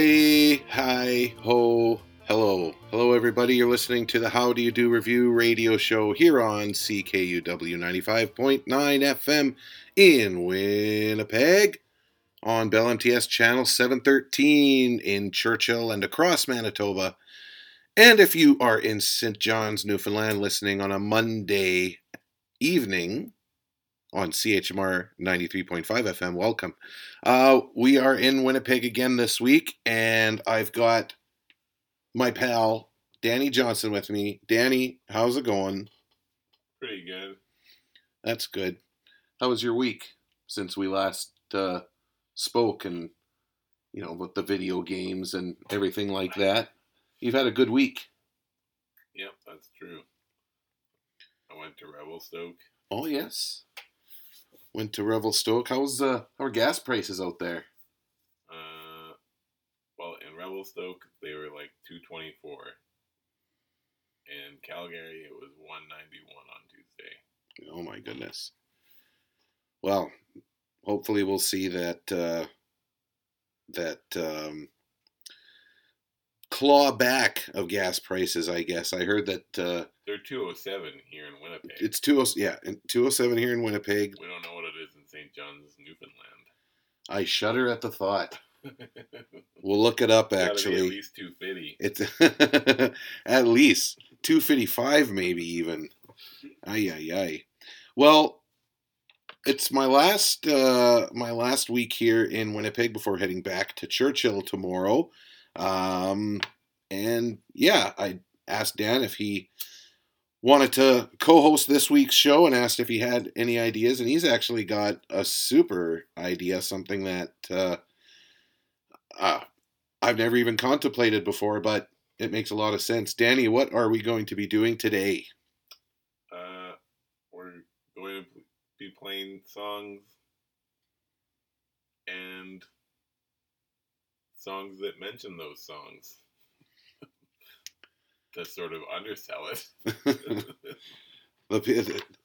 Hey, hi, ho, hello. Hello, everybody. You're listening to the How Do You Do Revue radio show here on CKUW 95.9 FM in Winnipeg, on Bell MTS Channel 713 in Churchill and across Manitoba. And if you are in St. John's, Newfoundland, listening on a Monday evening on CHMR 93.5 FM, welcome. Uh, we are in Winnipeg again this week, and I've got my pal Danny Johnson with me. Danny, how's it going? Pretty good. That's good. How was your week since we last uh, spoke and, you know, with the video games and everything like that? You've had a good week. Yep, that's true. I went to Revelstoke. Oh, yes. Went to Revelstoke. How's uh, how are gas prices out there? Uh, well, in Revelstoke they were like two twenty four. In Calgary it was one ninety one on Tuesday. Oh my goodness. Well, hopefully we'll see that uh, that um, claw back of gas prices. I guess I heard that uh, They're two oh seven here in Winnipeg. it's two oh yeah two oh seven here in Winnipeg. we don't know what it is in St. John's, Newfoundland. I shudder at the thought. We'll look it up be at least two fifty. It's at least 255 maybe even. Ay ay ay. Well, it's my last uh my last week here in Winnipeg before heading back to Churchill tomorrow. Um and yeah, I asked Dan if he wanted to co-host this week's show and asked if he had any ideas and he's actually got a super idea, something that uh uh, I've never even contemplated before, but it makes a lot of sense. Danny, what are we going to be doing today? Uh, we're going to be playing songs and songs that mention those songs to sort of undersell it.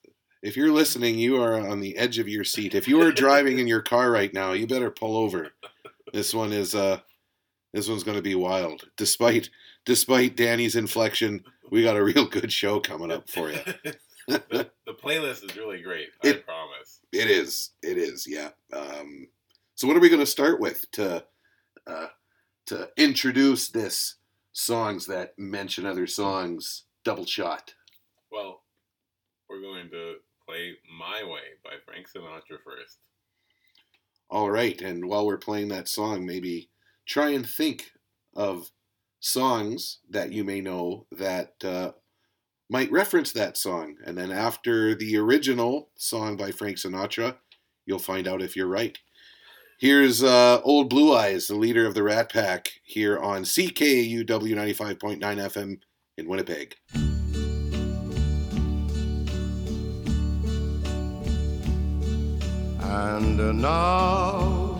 If you're listening, you are on the edge of your seat. If you are driving in your car right now, you better pull over. This one is uh this one's going to be wild. Despite despite Danny's inflection, we got a real good show coming up for you. the, the playlist is really great. I It- promise. It is. It is. Yeah. Um, so what are we going to start with to uh, to introduce this songs that mention other songs? Double shot. Well, we're going to play "My Way" by Frank Sinatra first. All right. And while we're playing that song, maybe try and think of songs that you may know that uh, might reference that song. And then after the original song by Frank Sinatra, you'll find out if you're right. Here's uh, Old Blue Eyes, the leader of the Rat Pack, here on CKUW 95.9 FM in Winnipeg. And uh, now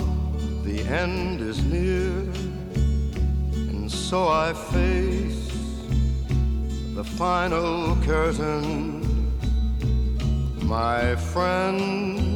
the end is near, and so I face the final curtain. My friend,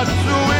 not to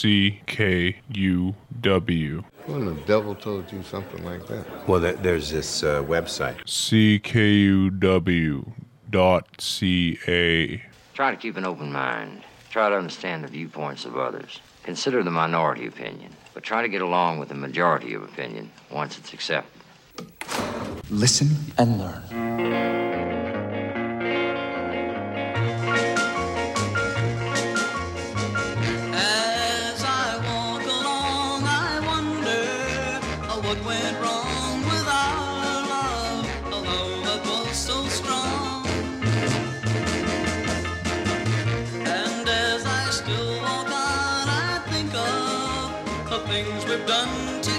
C K U W. Who in the devil told you something like that? Well, there's this uh, website. C K U W dot C A. Try to keep an open mind. Try to understand the viewpoints of others. Consider the minority opinion, but try to get along with the majority of opinion once it's accepted. Listen and learn. things we've done together.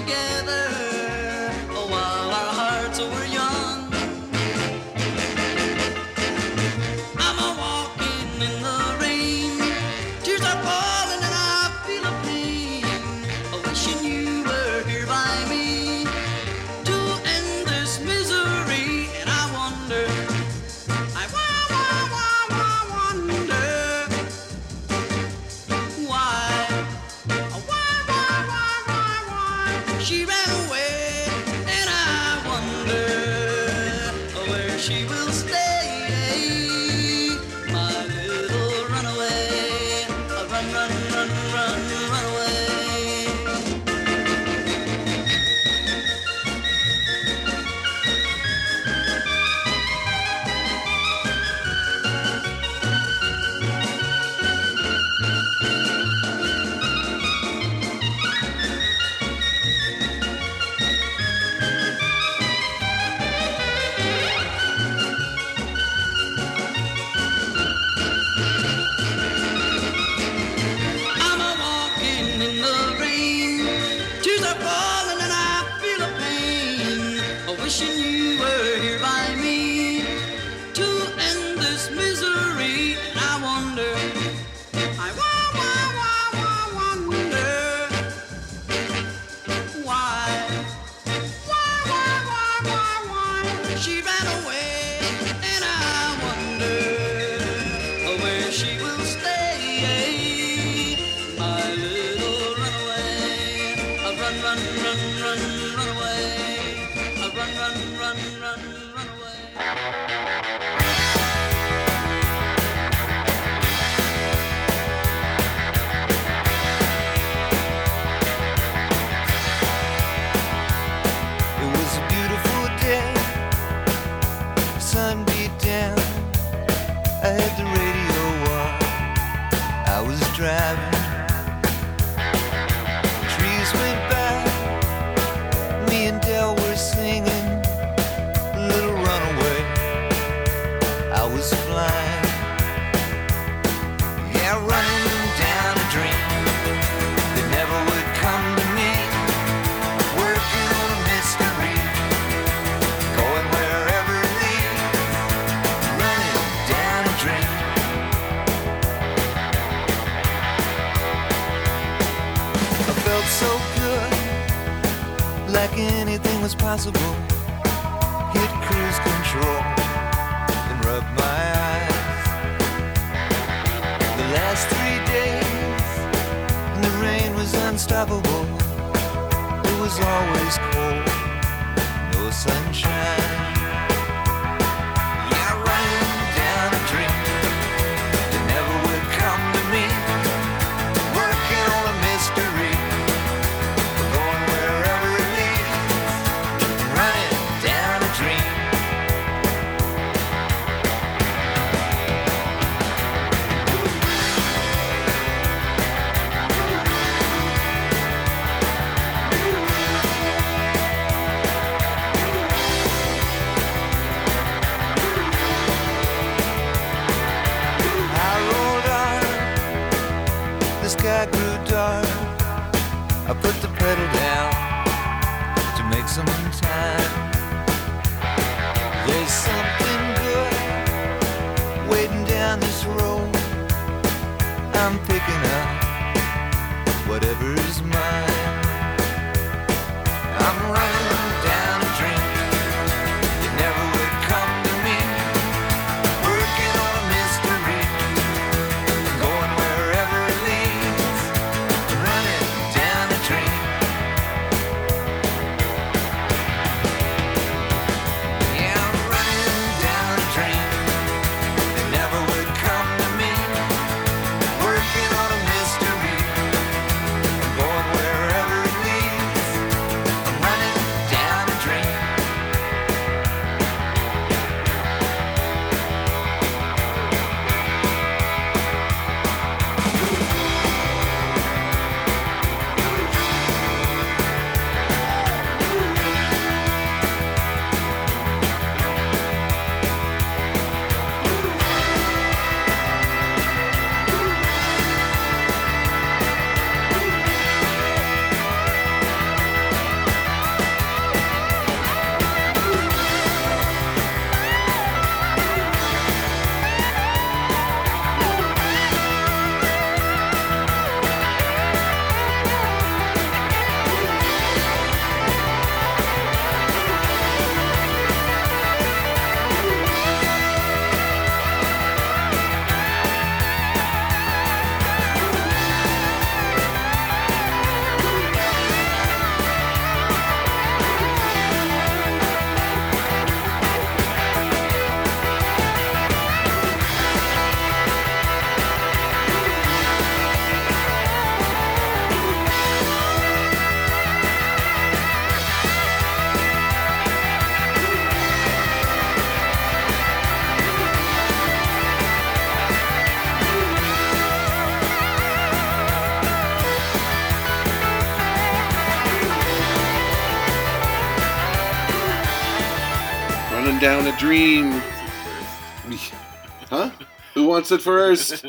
Wants it first?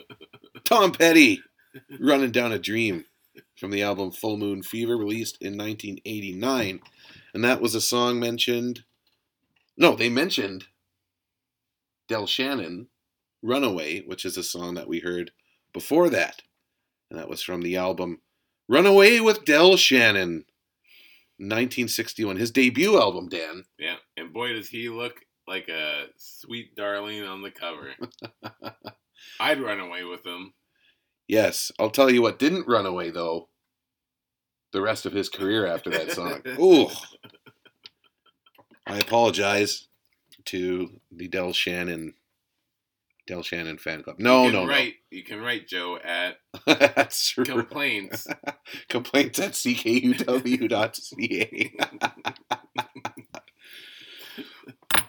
Tom Petty, running down a dream from the album Full Moon Fever, released in 1989. And that was a song mentioned. No, they mentioned Del Shannon, Runaway, which is a song that we heard before that. And that was from the album Runaway with Del Shannon, 1961. His debut album, Dan. Yeah, and boy, does he look like a sweet darling on the cover. I'd run away with him. Yes, I'll tell you what didn't run away though. The rest of his career after that song. Ooh. I apologize to the Del Shannon Del Shannon fan club. No, no, write, You can write Joe at. That's true. complaints. Complaints at ckuw.ca.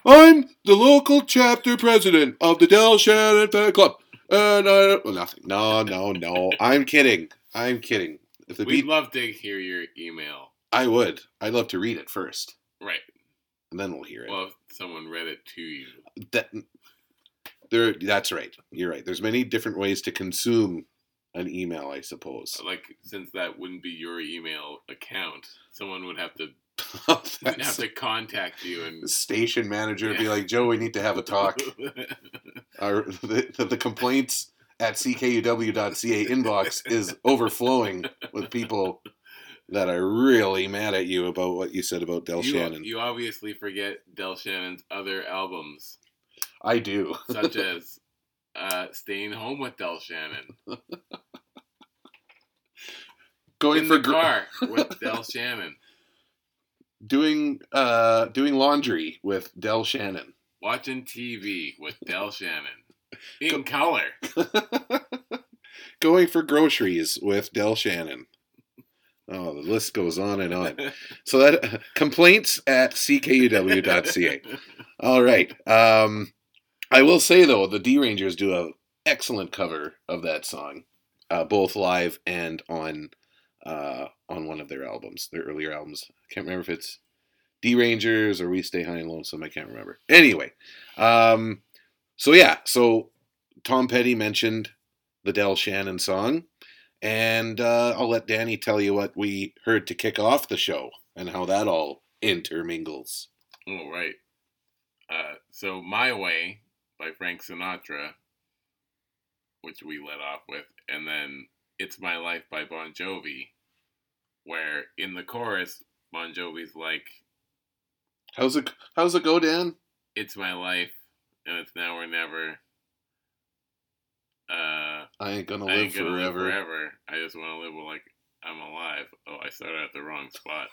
I'm the local chapter president of the Del Shannon fan club. And I well, nothing. No, no, no. I'm kidding. I'm kidding. If the We'd beat, love to hear your email. I would. I'd love to read it first, Right. and then we'll hear it. Well, if someone read it to you. that there. That's right. You're right. There's many different ways to consume an email, I suppose. Like, since that wouldn't be your email account, someone would have to have to contact you and the station manager would be like, Joe, we need to have a talk. Our, the, the, the complaints at ckuw.ca inbox is overflowing with people that are really mad at you about what you said about Del you, Shannon. you obviously forget Del Shannon's other albums, I do. such as uh, "Staying Home with Del Shannon," Going "In for the gr- Car with Del Shannon," doing uh doing laundry with Del Shannon. "Watching TV with Del Shannon," in color. Going for groceries with Del Shannon. Oh, the list goes on and on. So that complaints at ckuw.ca. All right. Um, I will say though, the D Rangers do a excellent cover of that song, uh, both live and on uh, on one of their albums, their earlier albums. I can't remember if it's D Rangers or We Stay High and Lonesome. I can't remember. Anyway, um, so yeah, so Tom Petty mentioned the Del Shannon song, and uh, I'll let Danny tell you what we heard to kick off the show and how that all intermingles. Oh, right. Uh, so My Way by Frank Sinatra, which we let off with, and then It's My Life by Bon Jovi, where in the chorus, Bon Jovi's like, How's it? How's it go, Dan? It's my life, and it's now or never. Uh, I ain't gonna I live ain't gonna live forever. forever. I just want to live like I'm alive. Oh, I started at the wrong spot.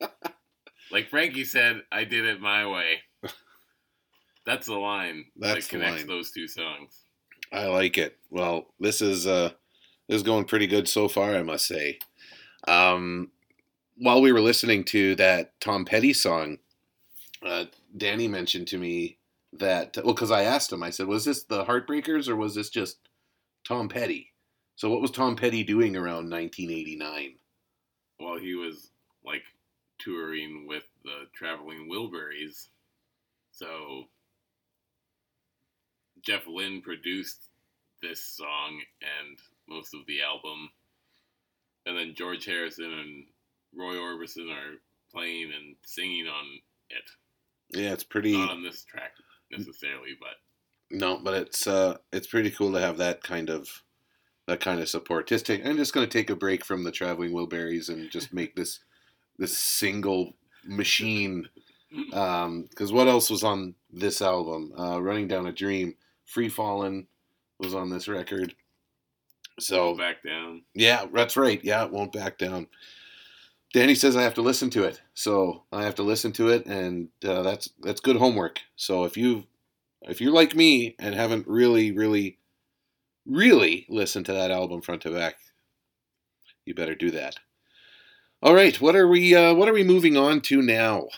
like Frankie said, I did it my way. That's the line That's that connects those two songs. I like it. Well, this is uh this is going pretty good so far, I must say. Um while we were listening to that Tom Petty song, uh, Danny mentioned to me that well, because I asked him, I said, "Was this the Heartbreakers or was this just Tom Petty?" So, what was Tom Petty doing around 1989? Well, he was like touring with the Traveling Wilburys. So Jeff Lynne produced this song and most of the album. And then George Harrison and Roy Orbison are playing and singing on it. Yeah, it's pretty. Not on this track necessarily, but No, but it's uh it's pretty cool to have that kind of that kind of support. Just take I'm just gonna take a break from the traveling Wilburys and just make this this single machine. Um, because what else was on this album? Uh, Running Down a Dream, Free Fallin' was on this record. So back down. yeah, that's right. Yeah, it won't back down. Danny says I have to listen to it, so I have to listen to it, and uh, that's that's good homework. So if you if you're like me and haven't really, really, really listened to that album front to back, you better do that. All right, what are we uh, what are we moving on to now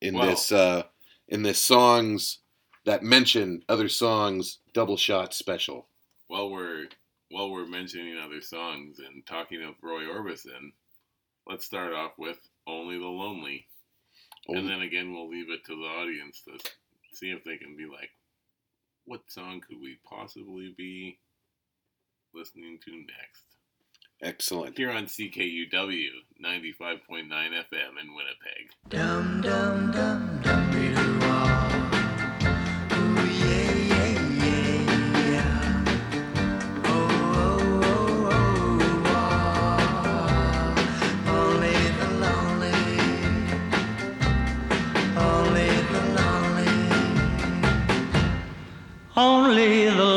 in this uh, in this songs that mention other songs double shot special? Well, we're while we're mentioning other songs and talking of Roy Orbison, let's start off with Only the Lonely. Only. And then again, we'll leave it to the audience to see if they can be like, what song could we possibly be listening to next? Excellent. Here on CKUW 95.9 FM in Winnipeg. Dum, dum, dum, Only the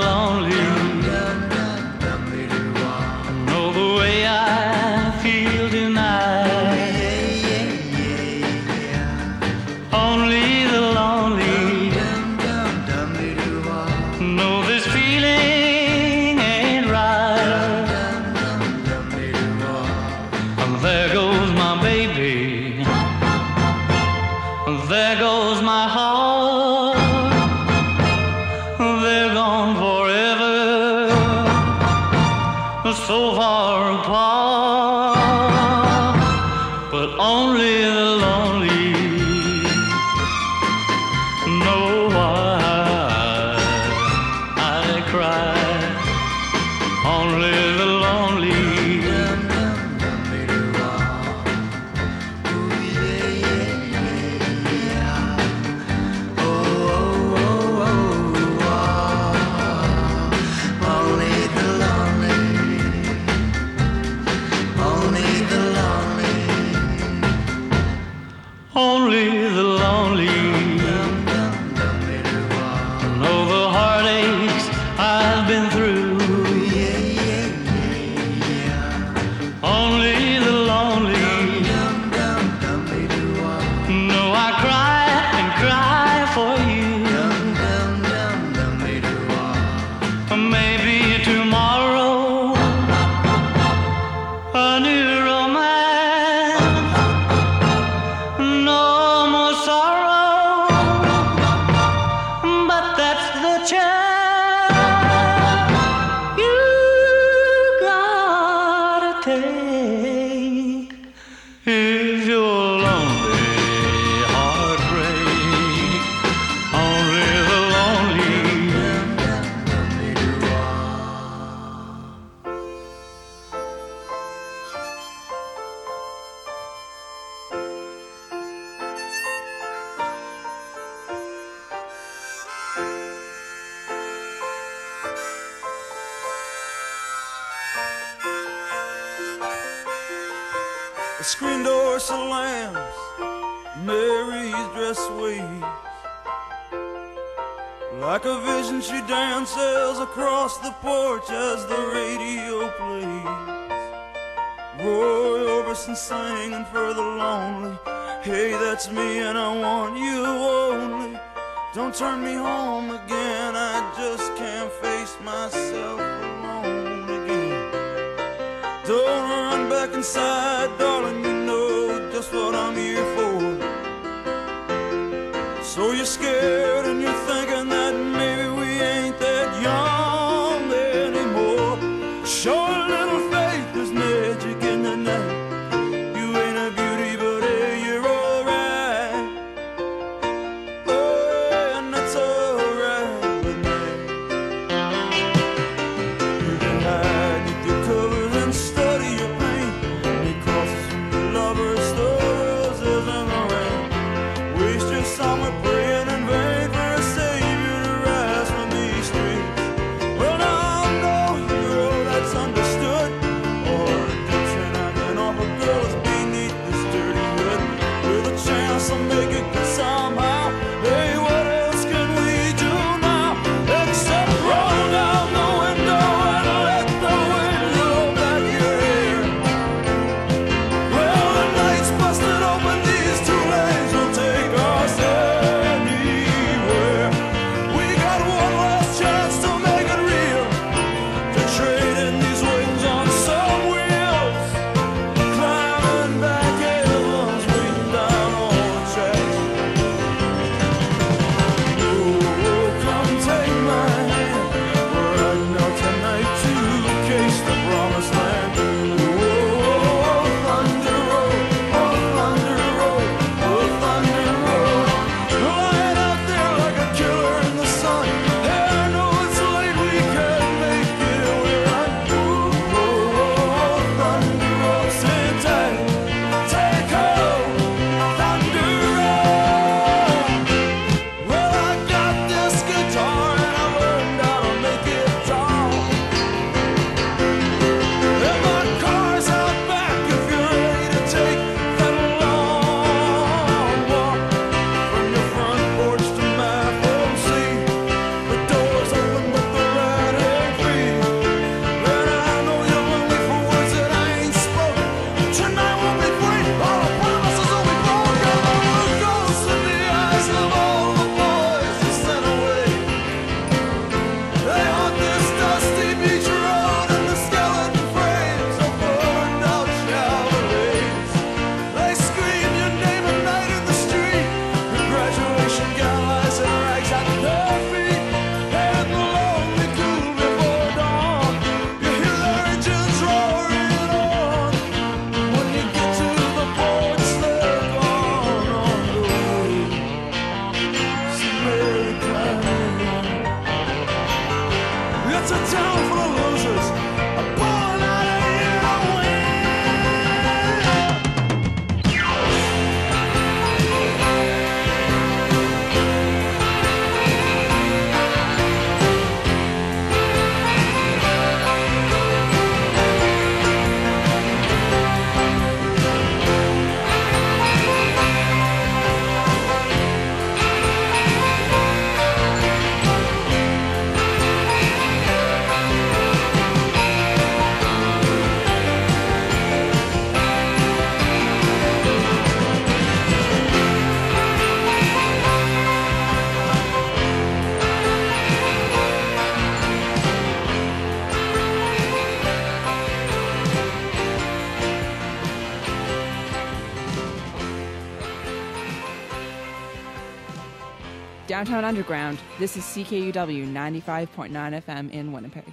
inside, darling, you know just what I'm. Downtown Underground. This is CKUW 95.9 FM in Winnipeg.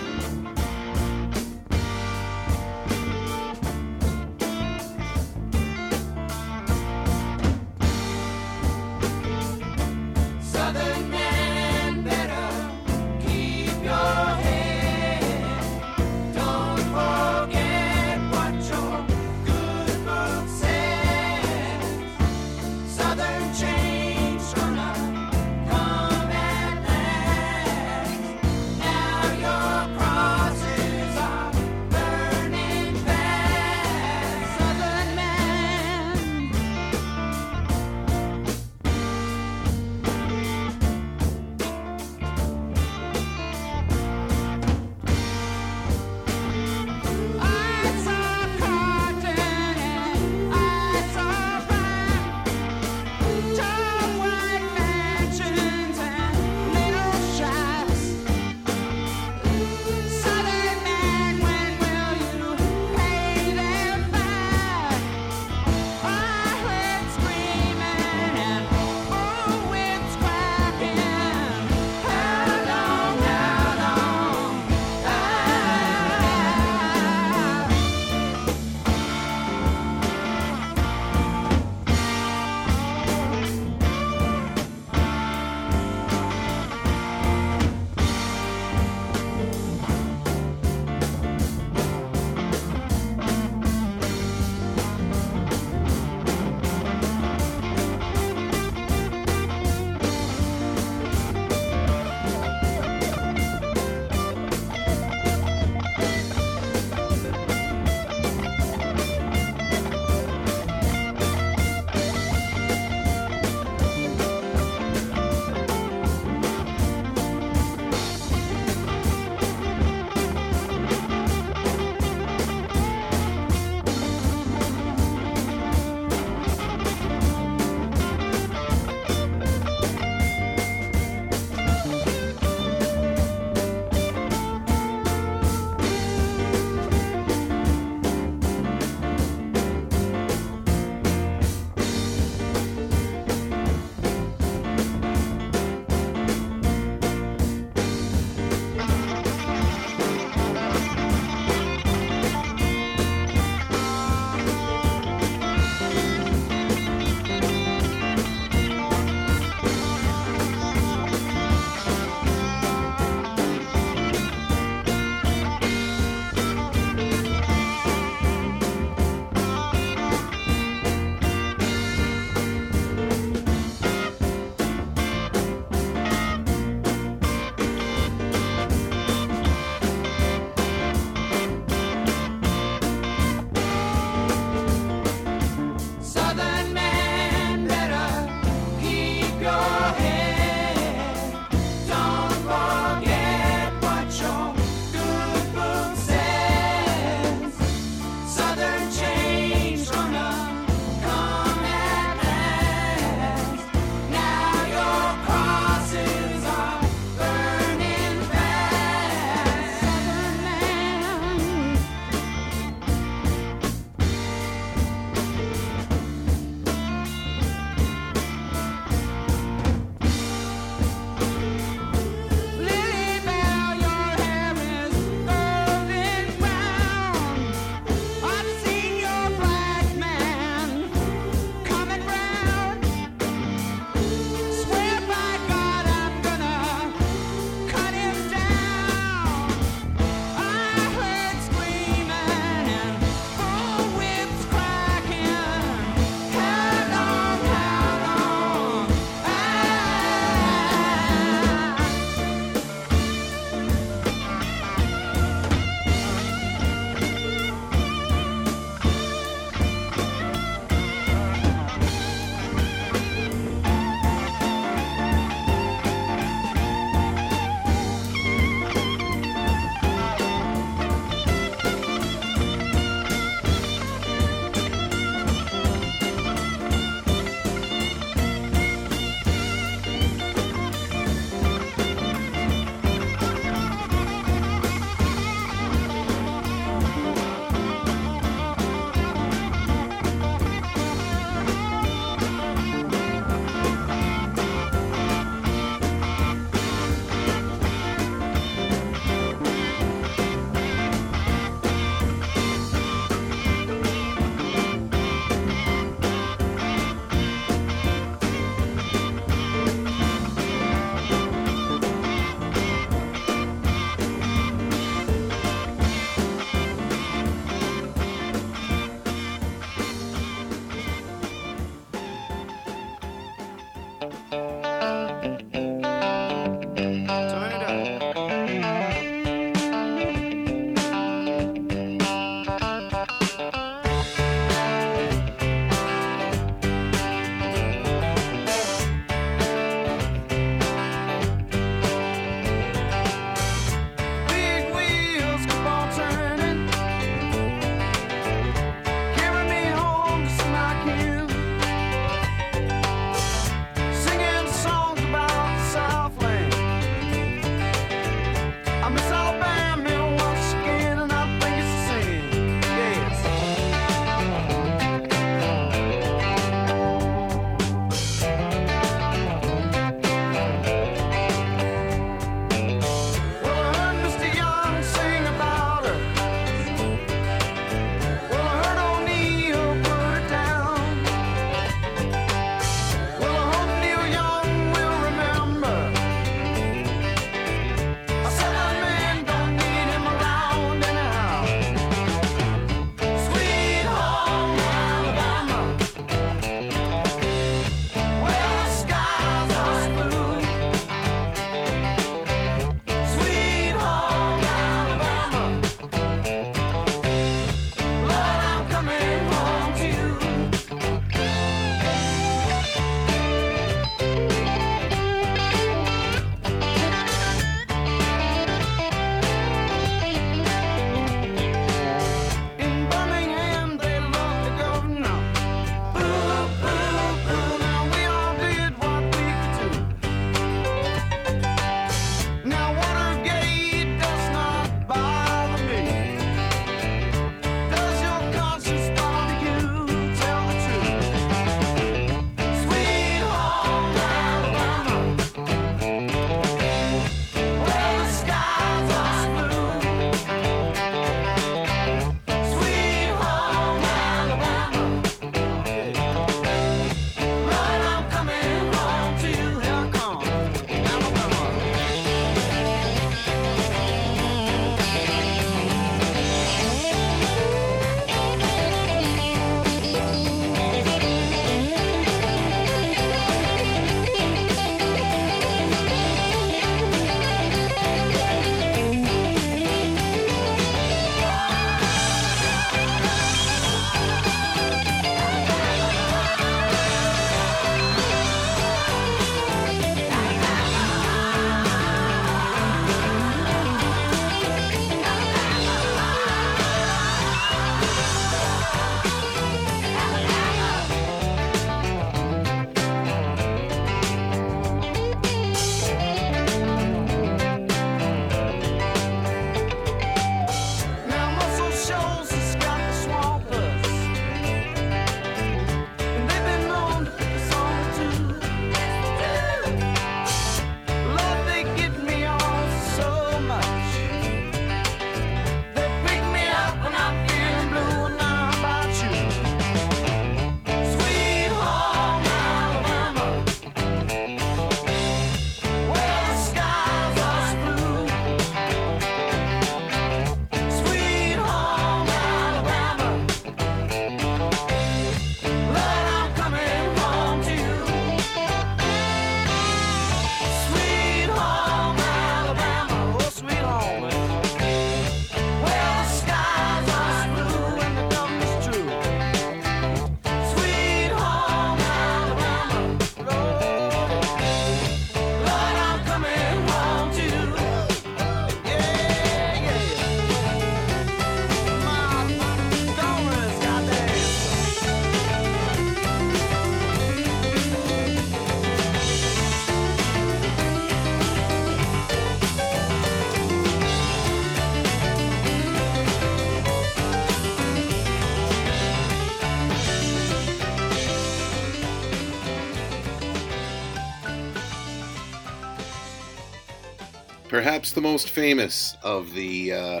Perhaps the most famous of the uh,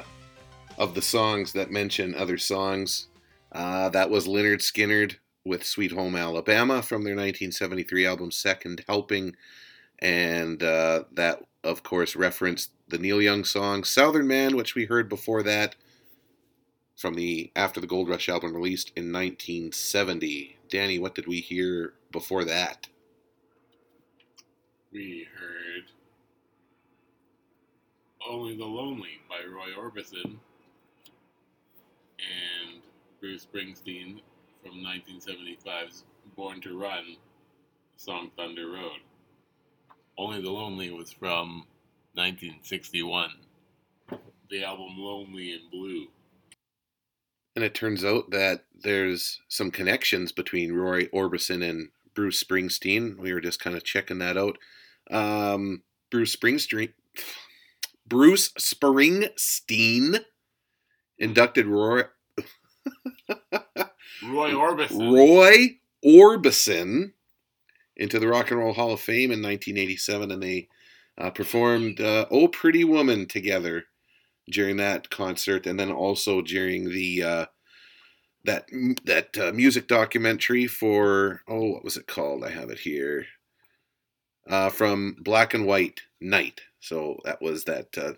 of the songs that mention other songs. Uh, that was Lynyrd Skynyrd with "Sweet Home Alabama" from their 1973 album Second Helping, and uh, that, of course, referenced the Neil Young song "Southern Man," which we heard before that from the After the Gold Rush album released in 1970. Danny, what did we hear before that? We heard Only the Lonely by Roy Orbison and Bruce Springsteen from 1975's Born to Run song Thunder Road. Only the Lonely was from 1961, the album Lonely in Blue. And it turns out that there's some connections between Roy Orbison and Bruce Springsteen. We were just kind of checking that out. Um, Bruce Springsteen, Bruce Springsteen inducted Roy Roy Orbison. Roy Orbison into the Rock and Roll Hall of Fame in 1987, and they uh, performed uh, "Oh Pretty Woman" together during that concert, and then also during the uh, that that uh, music documentary for oh what was it called? I have it here uh, from Black and White Night. So that was that uh,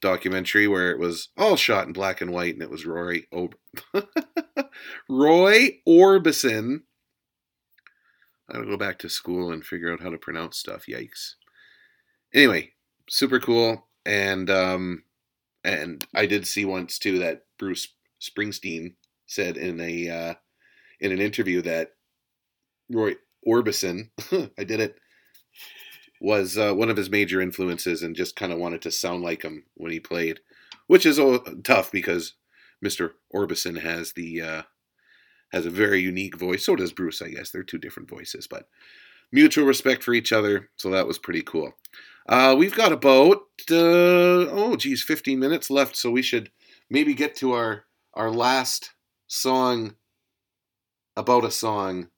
documentary where it was all shot in black and white, and it was Roy o- Roy Orbison. I gotta go back to school and figure out how to pronounce stuff. Yikes. Anyway, super cool, and um, and I did see once too that Bruce Springsteen said in a uh, in an interview that Roy Orbison, I did it, was uh, one of his major influences, and just kind of wanted to sound like him when he played, which is tough because Mr. Orbison has the uh, has a very unique voice. So does Bruce, I guess. They're two different voices, but mutual respect for each other. So that was pretty cool. Uh, we've got about uh, oh geez, 15 minutes left, so we should maybe get to our our last song about a song.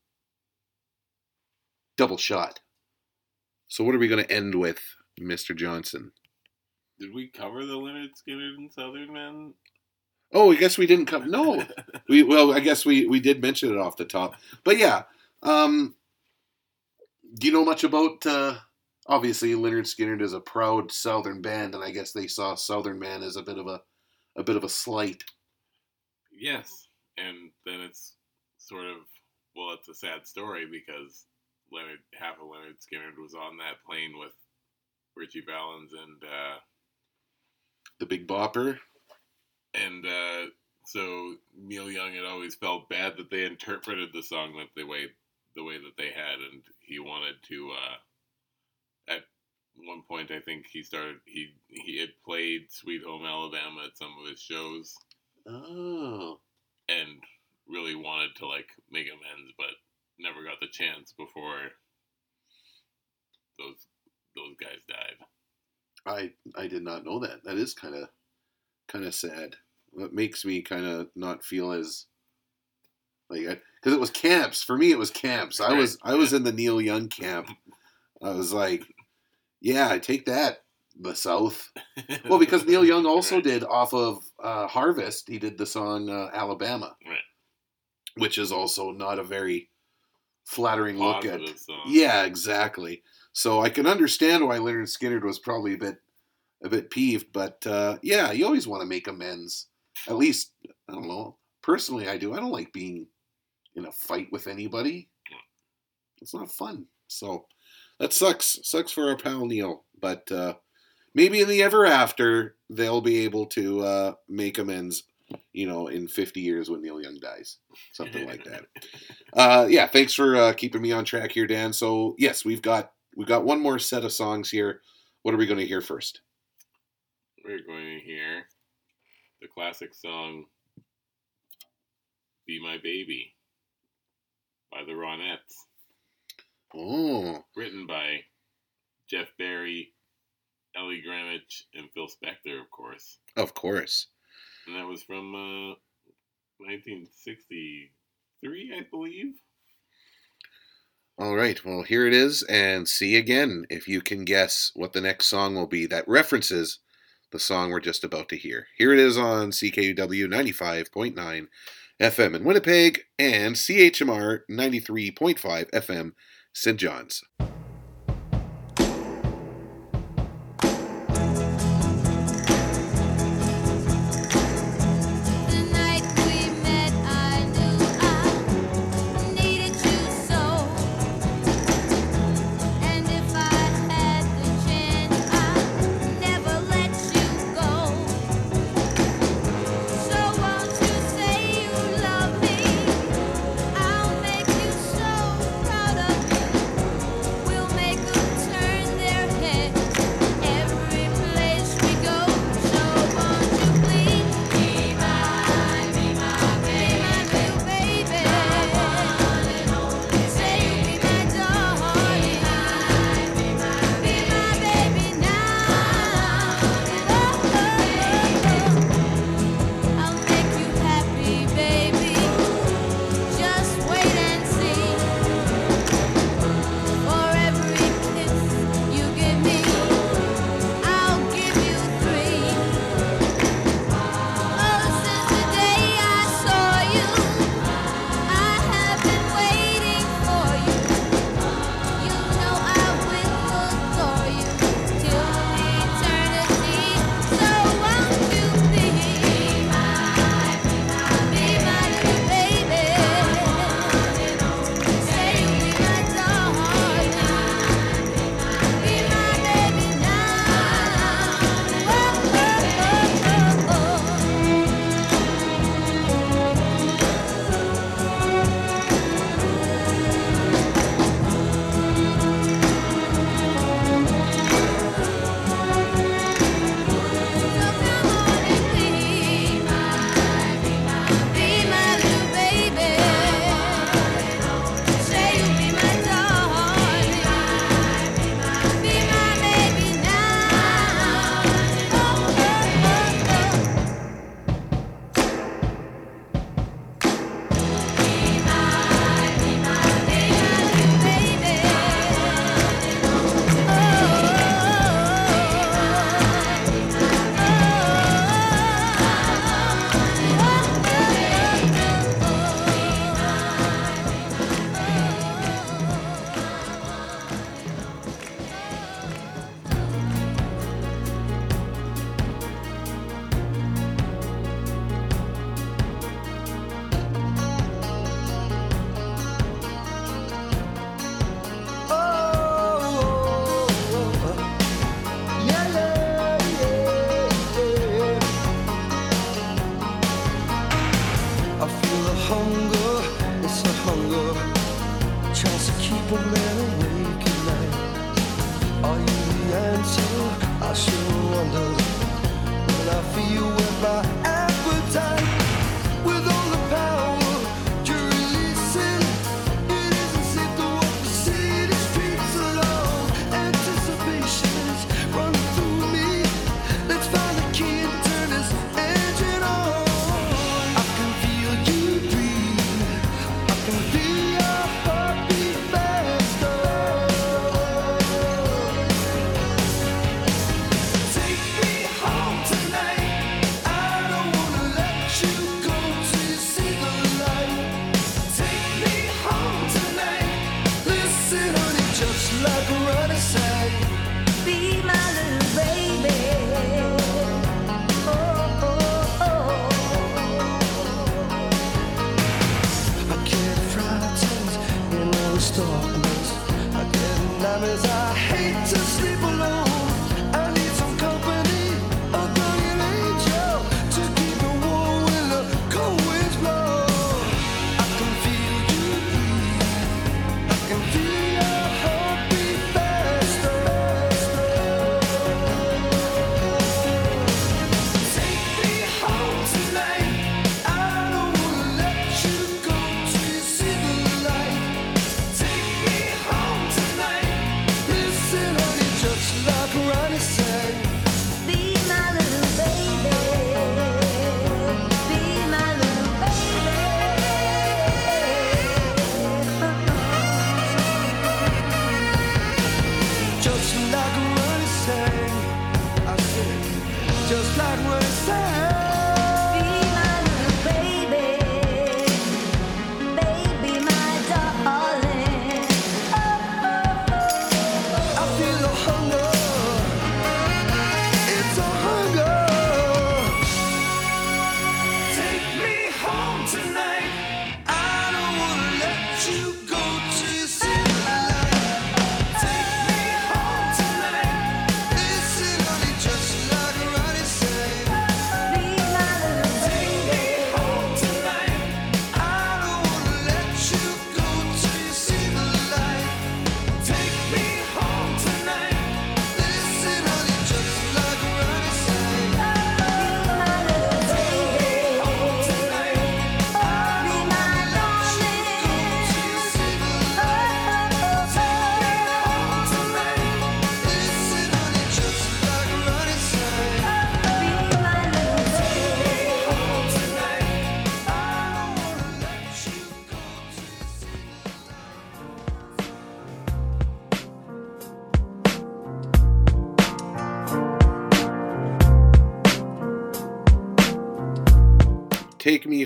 Double shot. So what are we going to end with, Mr. Johnson? Did we cover the Lynyrd Skynyrd and Southern Men? Oh, I guess we didn't cover. No, we well, I guess we we did mention it off the top, but yeah. Um, do you know much about? Uh, obviously, Lynyrd Skynyrd is a proud Southern band, and I guess they saw Southern Man as a bit of a a bit of a slight. Yes, and then it's sort of well, it's a sad story because Leonard half of Lynyrd Skynyrd was on that plane with Ritchie Valens and uh, The Big Bopper. and uh, so Neil Young had always felt bad that they interpreted the song that the way the way that they had, and he wanted to. Uh, at one point, I think he started he he had played Sweet Home Alabama at some of his shows, Oh, and really wanted to like make amends, but never got the chance before those those guys died. I I did not know that. That is kind of kind of sad. It makes me kind of not feel as like because it was camps for me. It was camps. I was I was in the Neil Young camp. I was like, yeah, I take that. The South. Well, because Neil Young also did off of uh, Harvest. He did the song uh, Alabama, Right. which is also not a very flattering look at. Song. Yeah, exactly. So I can understand why Lynyrd Skynyrd was probably a bit a bit peeved, but uh, yeah, you always want to make amends. At least I don't know. Personally, I do. I don't like being in a fight with anybody. It's not fun. So that sucks. Sucks for our pal Neil. But uh, maybe in the ever after they'll be able to uh, make amends. You know, in 50 years when Neil Young dies, something like that. Uh, yeah, thanks for uh, keeping me on track here, Dan. So yes, we've got we've got one more set of songs here. What are we going to hear first? We're going to hear the classic song Be My Baby by the Ronettes, Oh, written by Jeff Barry, Ellie Greenwich, and Phil Spector, of course. of course. And that was from uh, 1963, I believe. All right, well, here it is, and see again if you can guess what the next song will be that references the song we're just about to hear. Here it is on CKUW 95.9 FM in Winnipeg and CHMR 93.5 FM St. John's.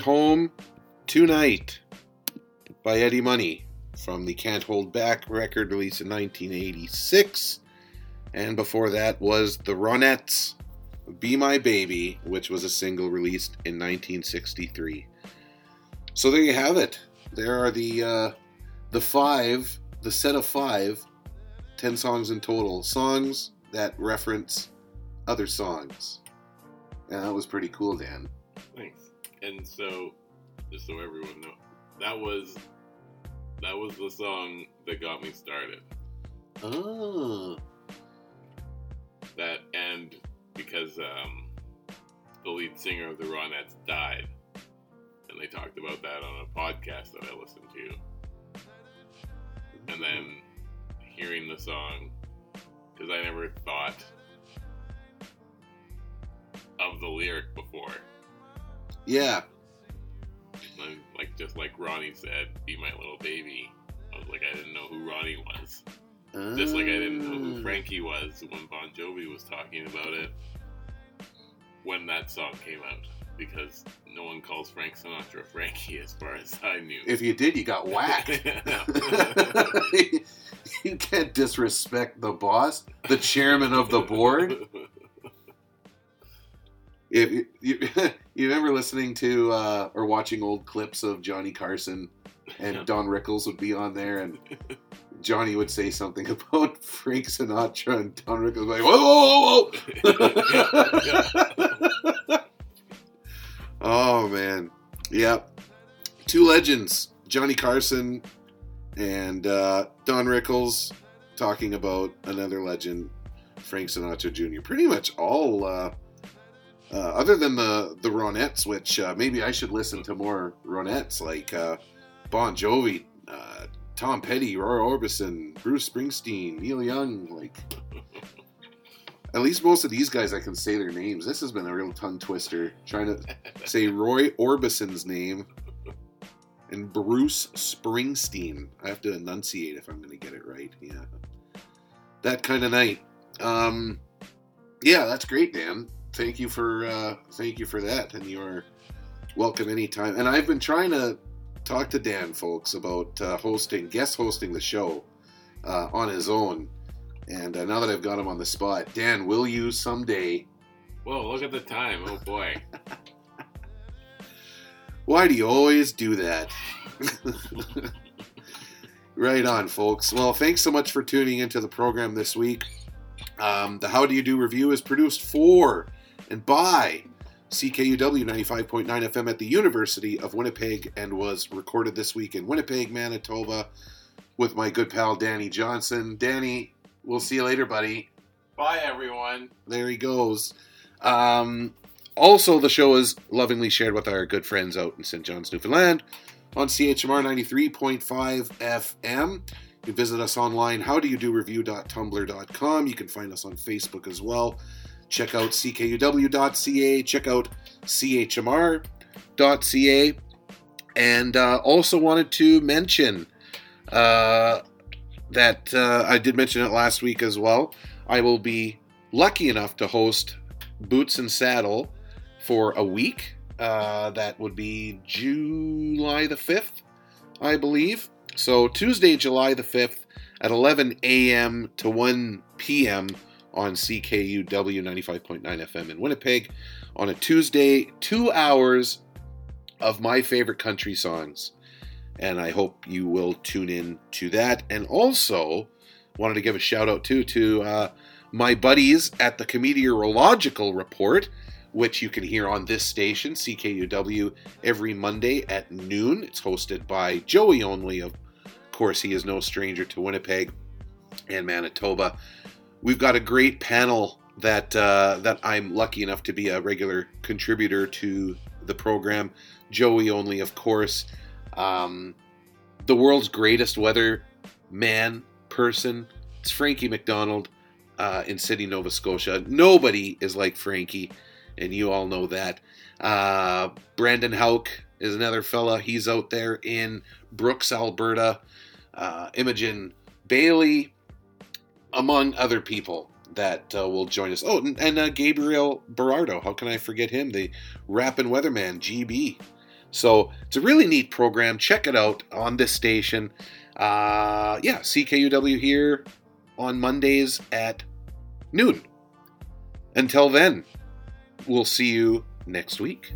Home Tonight by Eddie Money from the Can't Hold Back record released in 1986. And before that was the Ronettes Be My Baby, which was a single released in 1963. So there you have it. There are the uh, the five, the set of five, ten songs in total. Songs that reference other songs. And that was pretty cool, Dan. Thanks. And so, just so everyone knows, that was that was the song that got me started. Oh. That and because um, the lead singer of the Ronettes died, and they talked about that on a podcast that I listened to, and then hearing the song because I never thought of the lyric before. Yeah. And like just like Ronnie said, "Be my little baby." I was like, I didn't know who Ronnie was. Just like I didn't know who Ah. Frankie was when Bon Jovi was talking about it when that song came out, because no one calls Frank Sinatra Frankie, as far as I knew. If you did, you got whacked. you can't disrespect the boss, the chairman of the board. If you, you, you remember listening to uh, or watching old clips of Johnny Carson and Don Rickles would be on there, and Johnny would say something about Frank Sinatra, and Don Rickles would be like, "Whoa, whoa, whoa, whoa!" oh man, yep. Two legends, Johnny Carson and uh, Don Rickles, talking about another legend, Frank Sinatra Jr. Pretty much all. Uh, uh, other than the the Ronettes, which uh, maybe I should listen to more Ronettes, like uh, Bon Jovi, uh, Tom Petty, Roy Orbison, Bruce Springsteen, Neil Young. Like, at least most of these guys I can say their names. This has been a real tongue twister trying to say Roy Orbison's name and Bruce Springsteen. I have to enunciate if I'm going to get it right. Yeah, that kind of night. Um, yeah, that's great, Dan. Thank you for uh, thank you for that, and you're welcome anytime. And I've been trying to talk to Dan, folks, about uh, hosting, guest hosting the show uh, on his own. And uh, now that I've got him on the spot, Dan, will you someday? Whoa, look at the time. Oh boy. Why do you always do that? right on, folks. Well, thanks so much for tuning into the program this week. Um, the How Do You Do Revue is produced for and by CKUW 95.9 FM at the University of Winnipeg and was recorded this week in Winnipeg, Manitoba with my good pal Danny Johnson. Danny, we'll see you later, buddy. Bye, everyone. There he goes. Um, also, the show is lovingly shared with our good friends out in St. John's, Newfoundland on CHMR 93.5 FM. You can visit us online, howdoyoudorevue.tumblr.com. You can find us on Facebook as well. Check out ckuw.ca, check out chmr.ca. And uh, also wanted to mention uh, that uh, I did mention it last week as well. I will be lucky enough to host Boots and Saddle for a week. Uh, that would be July the 5th, I believe. So Tuesday, July the 5th at 11 a.m. to 1 p.m. on CKUW 95.9 FM in Winnipeg on a Tuesday, two hours of my favorite country songs. And I hope you will tune in to that. And also, wanted to give a shout out too to uh, my buddies at the Meteorological Report, which you can hear on this station, CKUW, every Monday at noon. It's hosted by Joey Only. Of course, he is no stranger to Winnipeg and Manitoba. We've got a great panel that uh, that I'm lucky enough to be a regular contributor to the program. Joey Only, of course, um, the world's greatest weather man person. It's Frankie McDonald uh, in Sydney, Nova Scotia. Nobody is like Frankie, and you all know that. Uh, Brandon Hauk is another fella. He's out there in Brooks, Alberta. Uh, Imogen Bailey, among other people. that uh, will join us. Oh, and, and uh, Gabriel Berardo. How can I forget him? The Rappin' Weatherman, GB. So it's a really neat program. Check it out on this station. Uh, yeah, CKUW here on Mondays at noon. Until then, we'll see you next week.